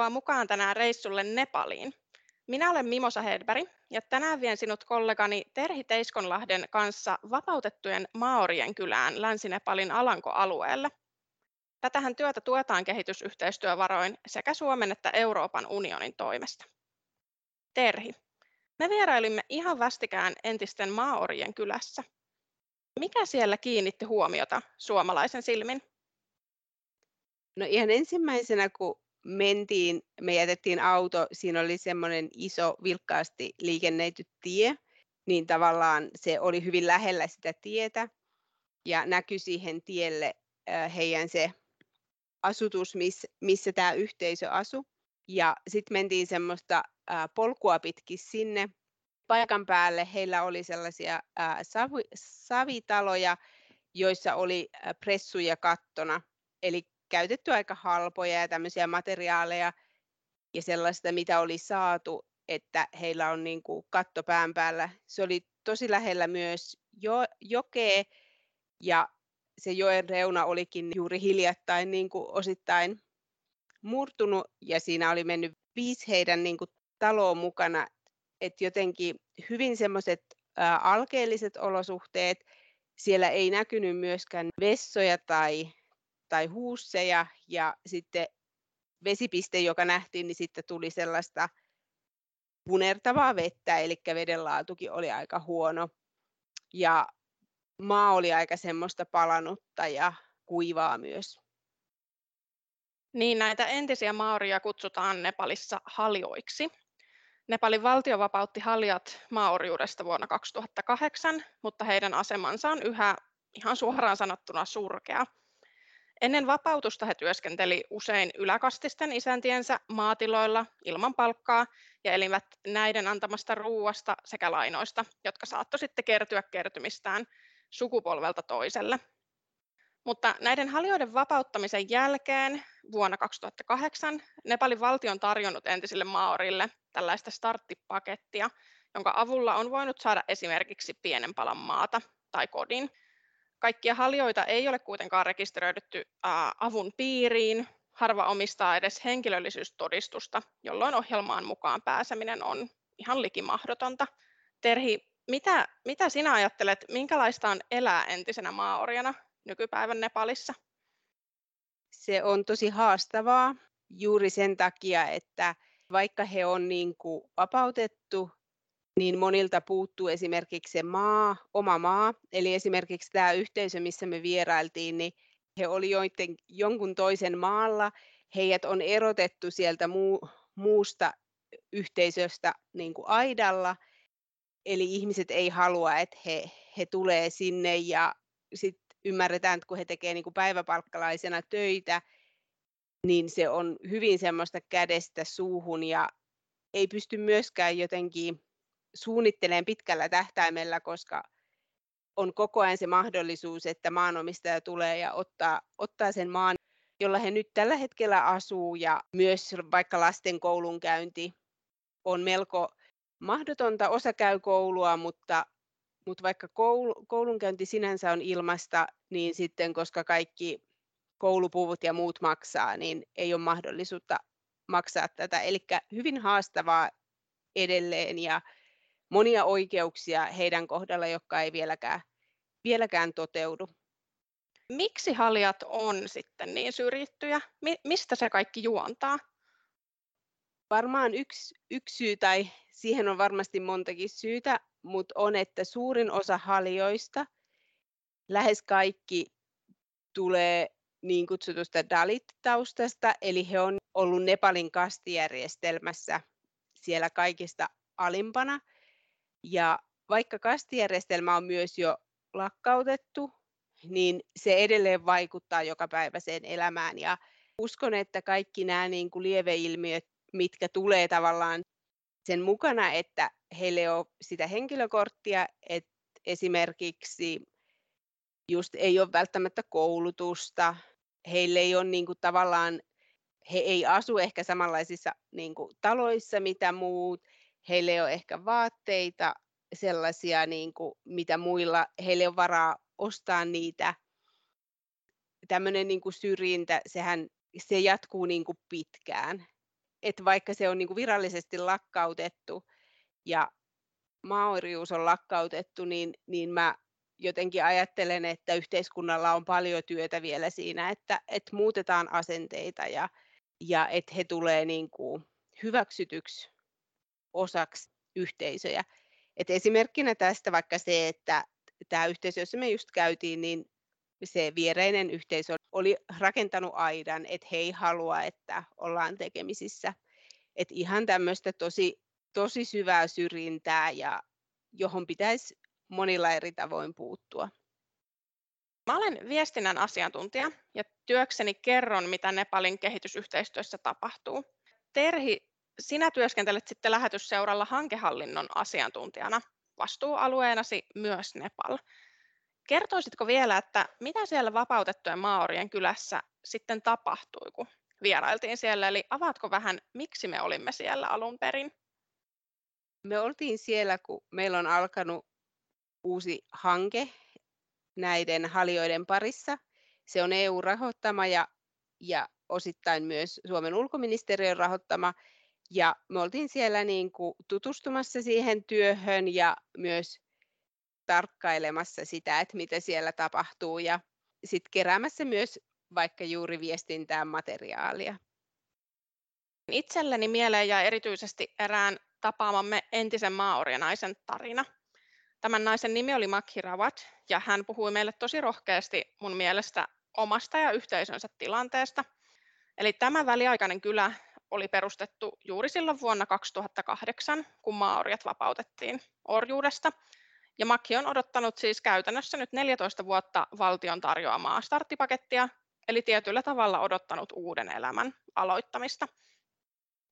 Tervetuloa mukaan tänään reissulle Nepaliin. Minä olen Mimosa Hedberg ja tänään vien sinut kollegani Terhi Teiskonlahden kanssa vapautettujen Maorien kylään Länsi-Nepalin Alanko-alueelle. Tätähän työtä tuetaan kehitysyhteistyövaroin sekä Suomen että Euroopan unionin toimesta. Terhi, me vierailimme ihan vastikään entisten Maorien kylässä. Mikä siellä kiinnitti huomiota suomalaisen silmin? No ihan ensimmäisenä, kun mentiin, me jätettiin auto, siinä oli semmoinen iso vilkkaasti liikennöity tie, niin tavallaan se oli hyvin lähellä sitä tietä ja näkyi siihen tielle heidän se asutus, miss, missä tämä yhteisö asui. Ja sitten mentiin semmoista polkua pitkin sinne paikan päälle. Heillä oli sellaisia savi, savitaloja, joissa oli pressuja kattona. Eli käytetty aika halpoja ja tämmöisiä materiaaleja ja sellaista, mitä oli saatu, että heillä on niin kuin katto pään päällä. Se oli tosi lähellä myös jo, jokea ja se joen reuna olikin juuri hiljattain niin kuin osittain murtunut ja siinä oli mennyt viisi heidän niin kuin taloa mukana. Et jotenkin hyvin semmoiset alkeelliset olosuhteet. Siellä ei näkynyt myöskään vessoja tai tai huusseja ja sitten vesipiste, joka nähtiin, niin sitten tuli sellaista punertavaa vettä, eli veden laatukin oli aika huono. Ja maa oli aika semmoista palanutta ja kuivaa myös. Niin, näitä entisiä maoria kutsutaan Nepalissa halioiksi. Nepalin valtio vapautti haljat maoriudesta vuonna 2008, mutta heidän asemansa on yhä ihan suoraan sanottuna surkea. Ennen vapautusta he työskenteli usein yläkastisten isäntiensä maatiloilla ilman palkkaa ja elivät näiden antamasta ruuasta sekä lainoista, jotka saattoi sitten kertyä kertymistään sukupolvelta toiselle. Mutta näiden halioiden vapauttamisen jälkeen vuonna 2008 Nepalin valtio on tarjonnut entisille maorille tällaista starttipakettia, jonka avulla on voinut saada esimerkiksi pienen palan maata tai kodin. Kaikkia halioita ei ole kuitenkaan rekisteröidytty avun piiriin. Harva omistaa edes henkilöllisyystodistusta, jolloin ohjelmaan mukaan pääseminen on ihan likimahdotonta. Terhi, mitä, mitä sinä ajattelet, minkälaista on elää entisenä maaorjana nykypäivän Nepalissa? Se on tosi haastavaa juuri sen takia, että vaikka he on niin kuin vapautettu niin monilta puuttuu esimerkiksi se maa, oma maa. Eli esimerkiksi tämä yhteisö, missä me vierailtiin, niin he oli joiden, jonkun toisen maalla. Heidät on erotettu sieltä muu, muusta yhteisöstä niin kuin aidalla. Eli ihmiset ei halua, että he, he tulee sinne ja sitten ymmärretään, että kun he tekevät niin päiväpalkkalaisena töitä, niin se on hyvin semmoista kädestä suuhun ja ei pysty myöskään jotenkin suunnitteleen pitkällä tähtäimellä, koska on koko ajan se mahdollisuus, että maanomistaja tulee ja ottaa, ottaa sen maan, jolla he nyt tällä hetkellä asuu ja myös vaikka lasten koulunkäynti on melko mahdotonta. Osa käy koulua, mutta, mutta vaikka koulu, koulunkäynti sinänsä on ilmasta, niin sitten koska kaikki koulupuvut ja muut maksaa, niin ei ole mahdollisuutta maksaa tätä. Eli hyvin haastavaa edelleen ja monia oikeuksia heidän kohdalla, jotka ei vieläkään, vieläkään toteudu. Miksi haljat on sitten niin syrjittyjä? mistä se kaikki juontaa? Varmaan yksi, yksi syy, tai siihen on varmasti montakin syytä, mutta on, että suurin osa haljoista, lähes kaikki tulee niin kutsutusta Dalit-taustasta, eli he on ollut Nepalin kastijärjestelmässä siellä kaikista alimpana. Ja vaikka kastijärjestelmä on myös jo lakkautettu, niin se edelleen vaikuttaa jokapäiväiseen elämään. Ja uskon, että kaikki nämä niin kuin lieveilmiöt, mitkä tulee tavallaan sen mukana, että heille ei ole sitä henkilökorttia, että esimerkiksi just ei ole välttämättä koulutusta, heille ei ole niin kuin tavallaan, he ei asu ehkä samanlaisissa niin kuin taloissa mitä muut, heillä ei ole ehkä vaatteita sellaisia, niin kuin, mitä muilla, heillä on varaa ostaa niitä. Tämmöinen niin kuin syrjintä, sehän se jatkuu niin kuin pitkään. että vaikka se on niin kuin virallisesti lakkautettu ja maorius on lakkautettu, niin, niin mä jotenkin ajattelen, että yhteiskunnalla on paljon työtä vielä siinä, että, että muutetaan asenteita ja, ja että he tulee niin kuin hyväksytyksi osaksi yhteisöjä. Et esimerkkinä tästä vaikka se, että tämä yhteisö, jossa me just käytiin, niin se viereinen yhteisö oli rakentanut aidan, että he ei halua, että ollaan tekemisissä. Että ihan tämmöistä tosi, tosi syvää syrjintää, ja johon pitäisi monilla eri tavoin puuttua. Mä olen viestinnän asiantuntija ja työkseni kerron, mitä Nepalin kehitysyhteistyössä tapahtuu. Terhi, sinä työskentelet sitten lähetysseuralla hankehallinnon asiantuntijana. Vastuualueenasi myös Nepal. Kertoisitko vielä, että mitä siellä vapautettujen Maorien kylässä sitten tapahtui, kun vierailtiin siellä, eli avaatko vähän, miksi me olimme siellä alun perin? Me oltiin siellä, kun meillä on alkanut uusi hanke näiden halioiden parissa. Se on EU-rahoittama ja, ja osittain myös Suomen ulkoministeriön rahoittama. Ja me oltiin siellä niin kuin tutustumassa siihen työhön ja myös tarkkailemassa sitä, että mitä siellä tapahtuu ja sitten keräämässä myös vaikka juuri viestintään materiaalia. Itselleni mieleen ja erityisesti erään tapaamamme entisen naisen tarina. Tämän naisen nimi oli Makhi Rawat ja hän puhui meille tosi rohkeasti mun mielestä omasta ja yhteisönsä tilanteesta. Eli tämä väliaikainen kylä oli perustettu juuri silloin vuonna 2008, kun maoriat vapautettiin orjuudesta. Ja Makki on odottanut siis käytännössä nyt 14 vuotta valtion tarjoamaa starttipakettia, eli tietyllä tavalla odottanut uuden elämän aloittamista.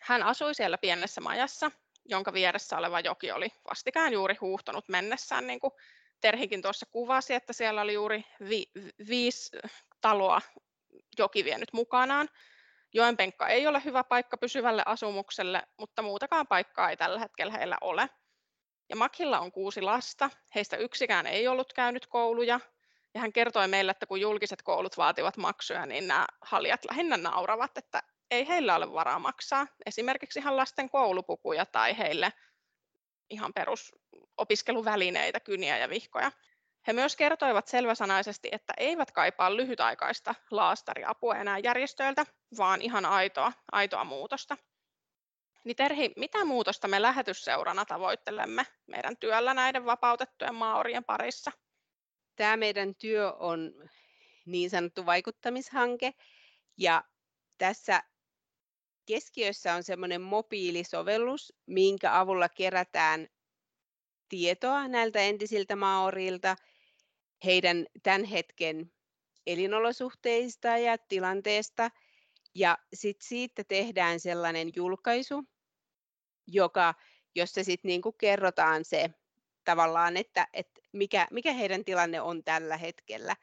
Hän asui siellä pienessä majassa, jonka vieressä oleva joki oli vastikään juuri huuhtonut mennessään, niin kuin Terhikin tuossa kuvasi, että siellä oli juuri vi- viisi taloa joki vienyt mukanaan. Joenpenkka ei ole hyvä paikka pysyvälle asumukselle, mutta muutakaan paikkaa ei tällä hetkellä heillä ole. Ja Makilla on kuusi lasta, heistä yksikään ei ollut käynyt kouluja, ja hän kertoi meille, että kun julkiset koulut vaativat maksuja, niin nämä halijat lähinnä nauravat, että ei heillä ole varaa maksaa esimerkiksi ihan lasten koulupukuja tai heille ihan perusopiskeluvälineitä, kyniä ja vihkoja. He myös kertoivat selväsanaisesti, että eivät kaipaa lyhytaikaista laastariapua enää järjestöiltä, vaan ihan aitoa, aitoa muutosta. Niin Terhi, mitä muutosta me lähetysseurana tavoittelemme meidän työllä näiden vapautettujen maorien parissa? Tämä meidän työ on niin sanottu vaikuttamishanke ja tässä keskiössä on semmoinen mobiilisovellus, minkä avulla kerätään tietoa näiltä entisiltä maorilta, heidän tämän hetken elinolosuhteista ja tilanteesta. Ja sitten siitä tehdään sellainen julkaisu, joka, jossa sitten niinku kerrotaan se tavallaan, että, että mikä, mikä heidän tilanne on tällä hetkellä.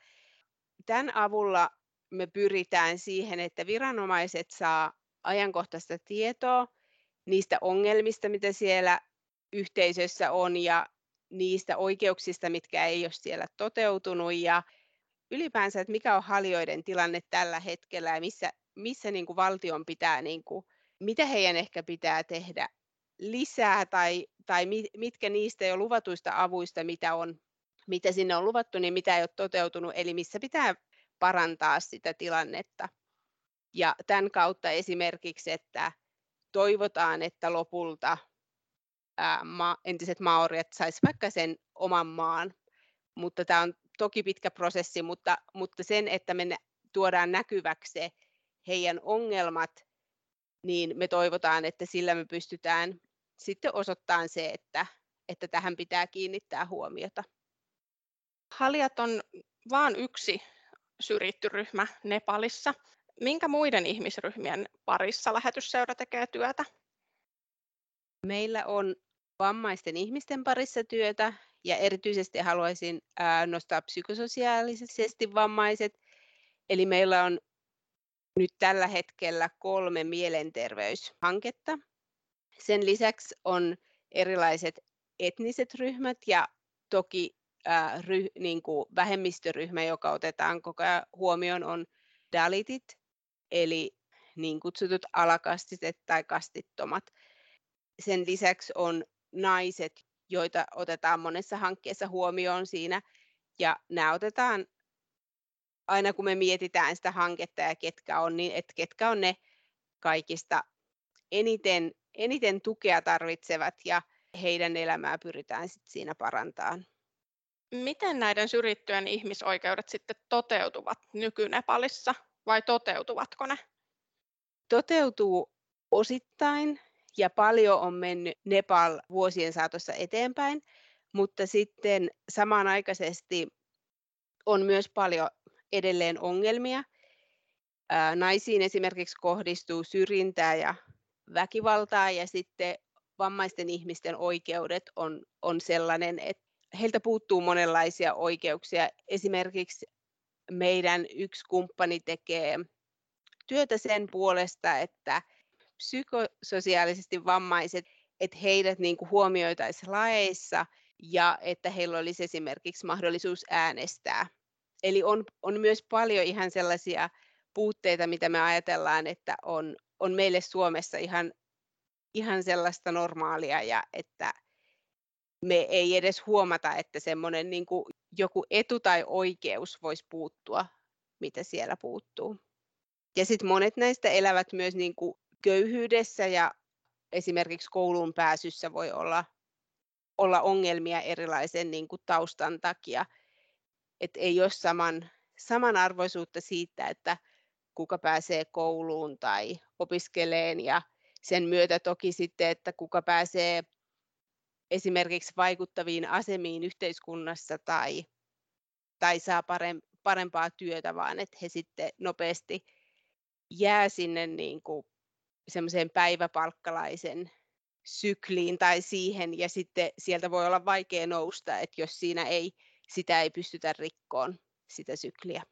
Tämän avulla me pyritään siihen, että viranomaiset saa ajankohtaista tietoa niistä ongelmista, mitä siellä yhteisössä on ja niistä oikeuksista, mitkä ei ole siellä toteutunut ja ylipäänsä, että mikä on halioiden tilanne tällä hetkellä ja missä, missä niin kuin valtion pitää, niin kuin, mitä heidän ehkä pitää tehdä lisää tai, tai mitkä niistä jo luvatuista avuista, mitä, on, mitä sinne on luvattu, niin mitä ei ole toteutunut, eli missä pitää parantaa sitä tilannetta. Ja tämän kautta esimerkiksi, että toivotaan, että lopulta ää, ma, entiset maoriat saisivat vaikka sen oman maan. Mutta tämä on toki pitkä prosessi, mutta, mutta sen, että me tuodaan näkyväksi se heidän ongelmat, niin me toivotaan, että sillä me pystytään sitten osoittamaan se, että, että tähän pitää kiinnittää huomiota. Halijat on vain yksi syrjitty ryhmä Nepalissa. Minkä muiden ihmisryhmien parissa lähetysseura tekee työtä? Meillä on vammaisten ihmisten parissa työtä ja erityisesti haluaisin nostaa psykososiaalisesti vammaiset. Eli meillä on nyt tällä hetkellä kolme mielenterveyshanketta. Sen lisäksi on erilaiset etniset ryhmät ja toki äh, ry, niin kuin vähemmistöryhmä, joka otetaan koko ajan huomioon, on Dalitit, eli niin kutsutut alakastiset tai kastittomat. Sen lisäksi on naiset, joita otetaan monessa hankkeessa huomioon siinä. Ja nämä otetaan aina kun me mietitään sitä hanketta ja ketkä on, niin että ketkä on ne kaikista eniten, eniten tukea tarvitsevat ja heidän elämää pyritään sit siinä parantamaan. Miten näiden syrjittyjen ihmisoikeudet sitten toteutuvat nykynepalissa vai toteutuvatko ne? Toteutuu osittain ja paljon on mennyt Nepal vuosien saatossa eteenpäin, mutta sitten samanaikaisesti on myös paljon edelleen ongelmia. Naisiin esimerkiksi kohdistuu syrjintää ja väkivaltaa ja sitten vammaisten ihmisten oikeudet on, on sellainen, että heiltä puuttuu monenlaisia oikeuksia. Esimerkiksi meidän yksi kumppani tekee työtä sen puolesta, että psykososiaalisesti vammaiset, että heidät niin kuin huomioitaisiin laeissa ja että heillä olisi esimerkiksi mahdollisuus äänestää. Eli on, on myös paljon ihan sellaisia puutteita, mitä me ajatellaan, että on, on meille Suomessa ihan, ihan sellaista normaalia ja että me ei edes huomata, että semmoinen niin kuin joku etu tai oikeus voisi puuttua, mitä siellä puuttuu. Ja sitten monet näistä elävät myös niin kuin köyhyydessä ja esimerkiksi kouluun pääsyssä voi olla, olla ongelmia erilaisen niin kuin taustan takia. Et ei ole saman, samanarvoisuutta siitä, että kuka pääsee kouluun tai opiskeleen ja sen myötä toki sitten, että kuka pääsee esimerkiksi vaikuttaviin asemiin yhteiskunnassa tai, tai saa parempaa työtä, vaan että he sitten nopeasti jää sinne niin kuin semmoiseen päiväpalkkalaisen sykliin tai siihen, ja sitten sieltä voi olla vaikea nousta, että jos siinä ei, sitä ei pystytä rikkoon, sitä sykliä.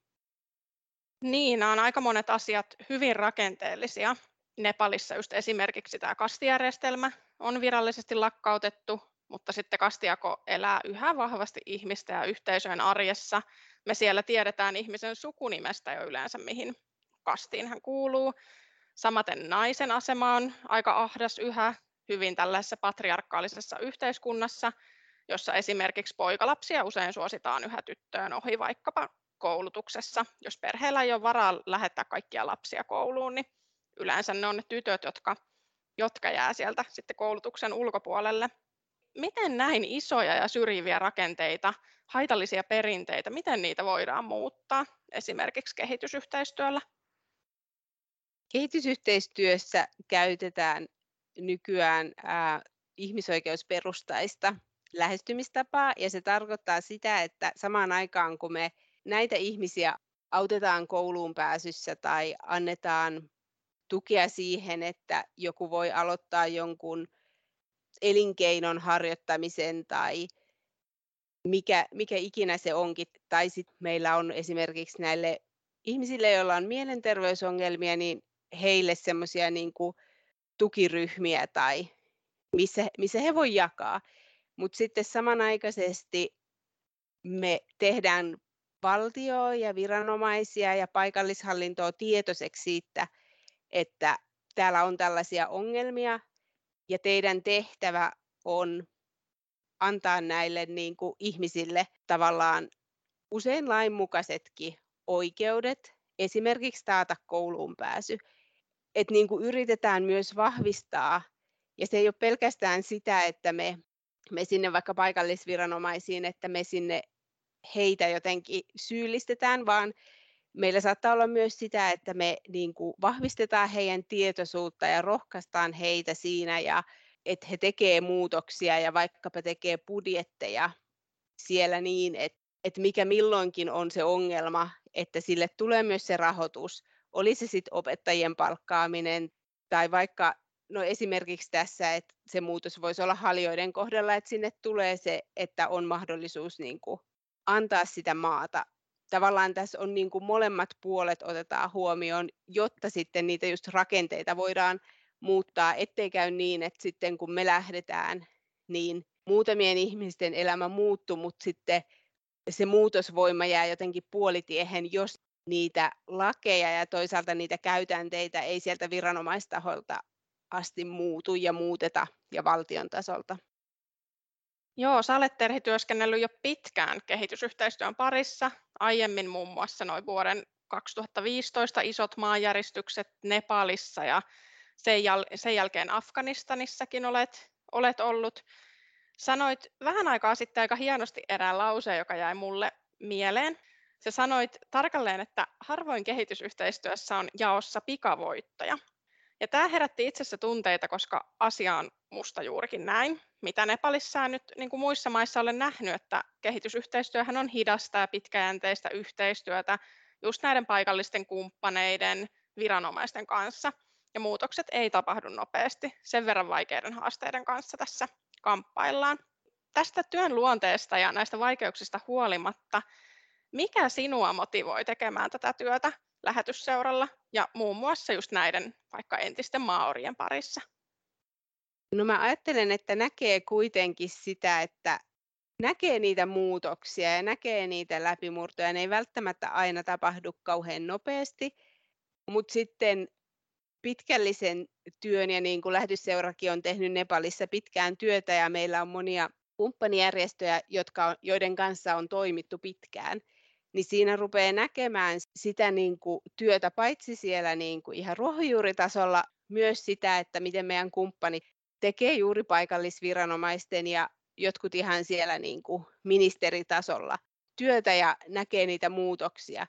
Niin, on aika monet asiat hyvin rakenteellisia. Nepalissa just esimerkiksi tämä kastijärjestelmä on virallisesti lakkautettu, mutta sitten kastijako elää yhä vahvasti ihmistä ja yhteisöjen arjessa. Me siellä tiedetään ihmisen sukunimestä jo yleensä, mihin kastiin hän kuuluu. Samaten naisen asema on aika ahdas yhä hyvin tällaisessa patriarkaalisessa yhteiskunnassa, jossa esimerkiksi poikalapsia usein suositaan yhä tyttöön ohi vaikkapa koulutuksessa. Jos perheellä ei ole varaa lähettää kaikkia lapsia kouluun, niin yleensä ne on ne tytöt, jotka, jotka jää sieltä sitten koulutuksen ulkopuolelle. Miten näin isoja ja syrjiviä rakenteita, haitallisia perinteitä, miten niitä voidaan muuttaa esimerkiksi kehitysyhteistyöllä? Kehitysyhteistyössä käytetään nykyään ää, ihmisoikeusperustaista lähestymistapaa ja se tarkoittaa sitä, että samaan aikaan kun me näitä ihmisiä autetaan kouluun pääsyssä tai annetaan tukea siihen, että joku voi aloittaa jonkun elinkeinon harjoittamisen tai mikä, mikä ikinä se onkin. Tai sitten meillä on esimerkiksi näille ihmisille, joilla on mielenterveysongelmia, niin heille semmoisia niin tukiryhmiä tai missä, missä he voi jakaa. Mutta sitten samanaikaisesti me tehdään valtioa ja viranomaisia ja paikallishallintoa tietoiseksi siitä, että täällä on tällaisia ongelmia ja teidän tehtävä on antaa näille niin kuin ihmisille tavallaan usein lainmukaisetkin oikeudet, esimerkiksi taata kouluun pääsy. Että niin kuin yritetään myös vahvistaa, ja se ei ole pelkästään sitä, että me, me sinne vaikka paikallisviranomaisiin, että me sinne heitä jotenkin syyllistetään, vaan meillä saattaa olla myös sitä, että me niin kuin vahvistetaan heidän tietoisuutta ja rohkaistaan heitä siinä ja että he tekee muutoksia ja vaikkapa tekee budjetteja siellä niin, että, että mikä milloinkin on se ongelma, että sille tulee myös se rahoitus. Oli se sitten opettajien palkkaaminen tai vaikka no esimerkiksi tässä, että se muutos voisi olla haljoiden kohdalla, että sinne tulee se, että on mahdollisuus niin kuin antaa sitä maata. Tavallaan tässä on niin kuin molemmat puolet otetaan huomioon, jotta sitten niitä just rakenteita voidaan muuttaa, ettei käy niin, että sitten kun me lähdetään, niin muutamien ihmisten elämä muuttuu, mutta sitten se muutosvoima jää jotenkin puolitiehen, jos niitä lakeja ja toisaalta niitä käytänteitä ei sieltä viranomaistaholta asti muutu ja muuteta ja valtion tasolta. Joo, sä olet Terhi työskennellyt jo pitkään kehitysyhteistyön parissa, aiemmin muun muassa noin vuoden 2015 isot maanjäristykset Nepalissa ja sen, jäl- sen jälkeen Afganistanissakin olet, olet ollut. Sanoit vähän aikaa sitten aika hienosti erään lauseen, joka jäi mulle mieleen. Se sanoit tarkalleen, että harvoin kehitysyhteistyössä on jaossa pikavoittoja. Ja tämä herätti itsessä tunteita, koska asia on musta juurikin näin. Mitä Nepalissa ja nyt niin kuin muissa maissa olen nähnyt, että kehitysyhteistyöhän on hidasta ja pitkäjänteistä yhteistyötä just näiden paikallisten kumppaneiden, viranomaisten kanssa. Ja muutokset ei tapahdu nopeasti. Sen verran vaikeiden haasteiden kanssa tässä kamppaillaan. Tästä työn luonteesta ja näistä vaikeuksista huolimatta, mikä sinua motivoi tekemään tätä työtä lähetysseuralla ja muun muassa just näiden vaikka entisten maaorien parissa? No mä ajattelen, että näkee kuitenkin sitä, että näkee niitä muutoksia ja näkee niitä läpimurtoja. Ne ei välttämättä aina tapahdu kauhean nopeasti, mutta sitten pitkällisen työn ja niin kuin lähetysseurakin on tehnyt Nepalissa pitkään työtä ja meillä on monia kumppanijärjestöjä, jotka, joiden kanssa on toimittu pitkään, niin siinä rupeaa näkemään sitä niin kuin työtä paitsi siellä niin kuin ihan ruohonjuuritasolla, myös sitä, että miten meidän kumppani tekee juuri paikallisviranomaisten ja jotkut ihan siellä niin kuin ministeritasolla työtä ja näkee niitä muutoksia.